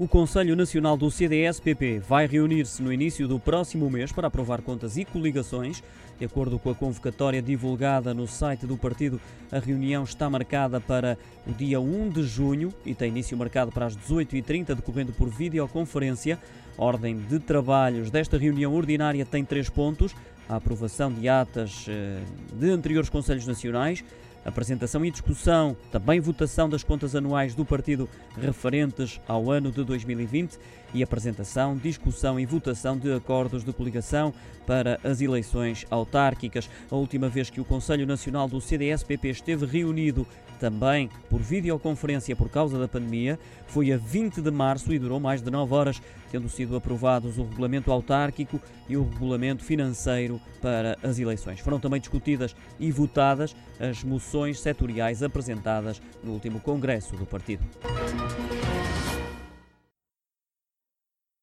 O Conselho Nacional do CDS-PP vai reunir-se no início do próximo mês para aprovar contas e coligações. De acordo com a convocatória divulgada no site do partido, a reunião está marcada para o dia 1 de junho e tem início marcado para as 18h30, decorrendo por videoconferência. A ordem de trabalhos desta reunião ordinária tem três pontos: a aprovação de atas eh, de anteriores Conselhos Nacionais apresentação e discussão, também votação das contas anuais do partido referentes ao ano de 2020 e apresentação, discussão e votação de acordos de coligação para as eleições autárquicas. A última vez que o Conselho Nacional do CDS-PP esteve reunido também por videoconferência por causa da pandemia foi a 20 de março e durou mais de 9 horas, tendo sido aprovados o regulamento autárquico e o regulamento financeiro para as eleições. Foram também discutidas e votadas as moções setoriais apresentadas no último congresso do partido.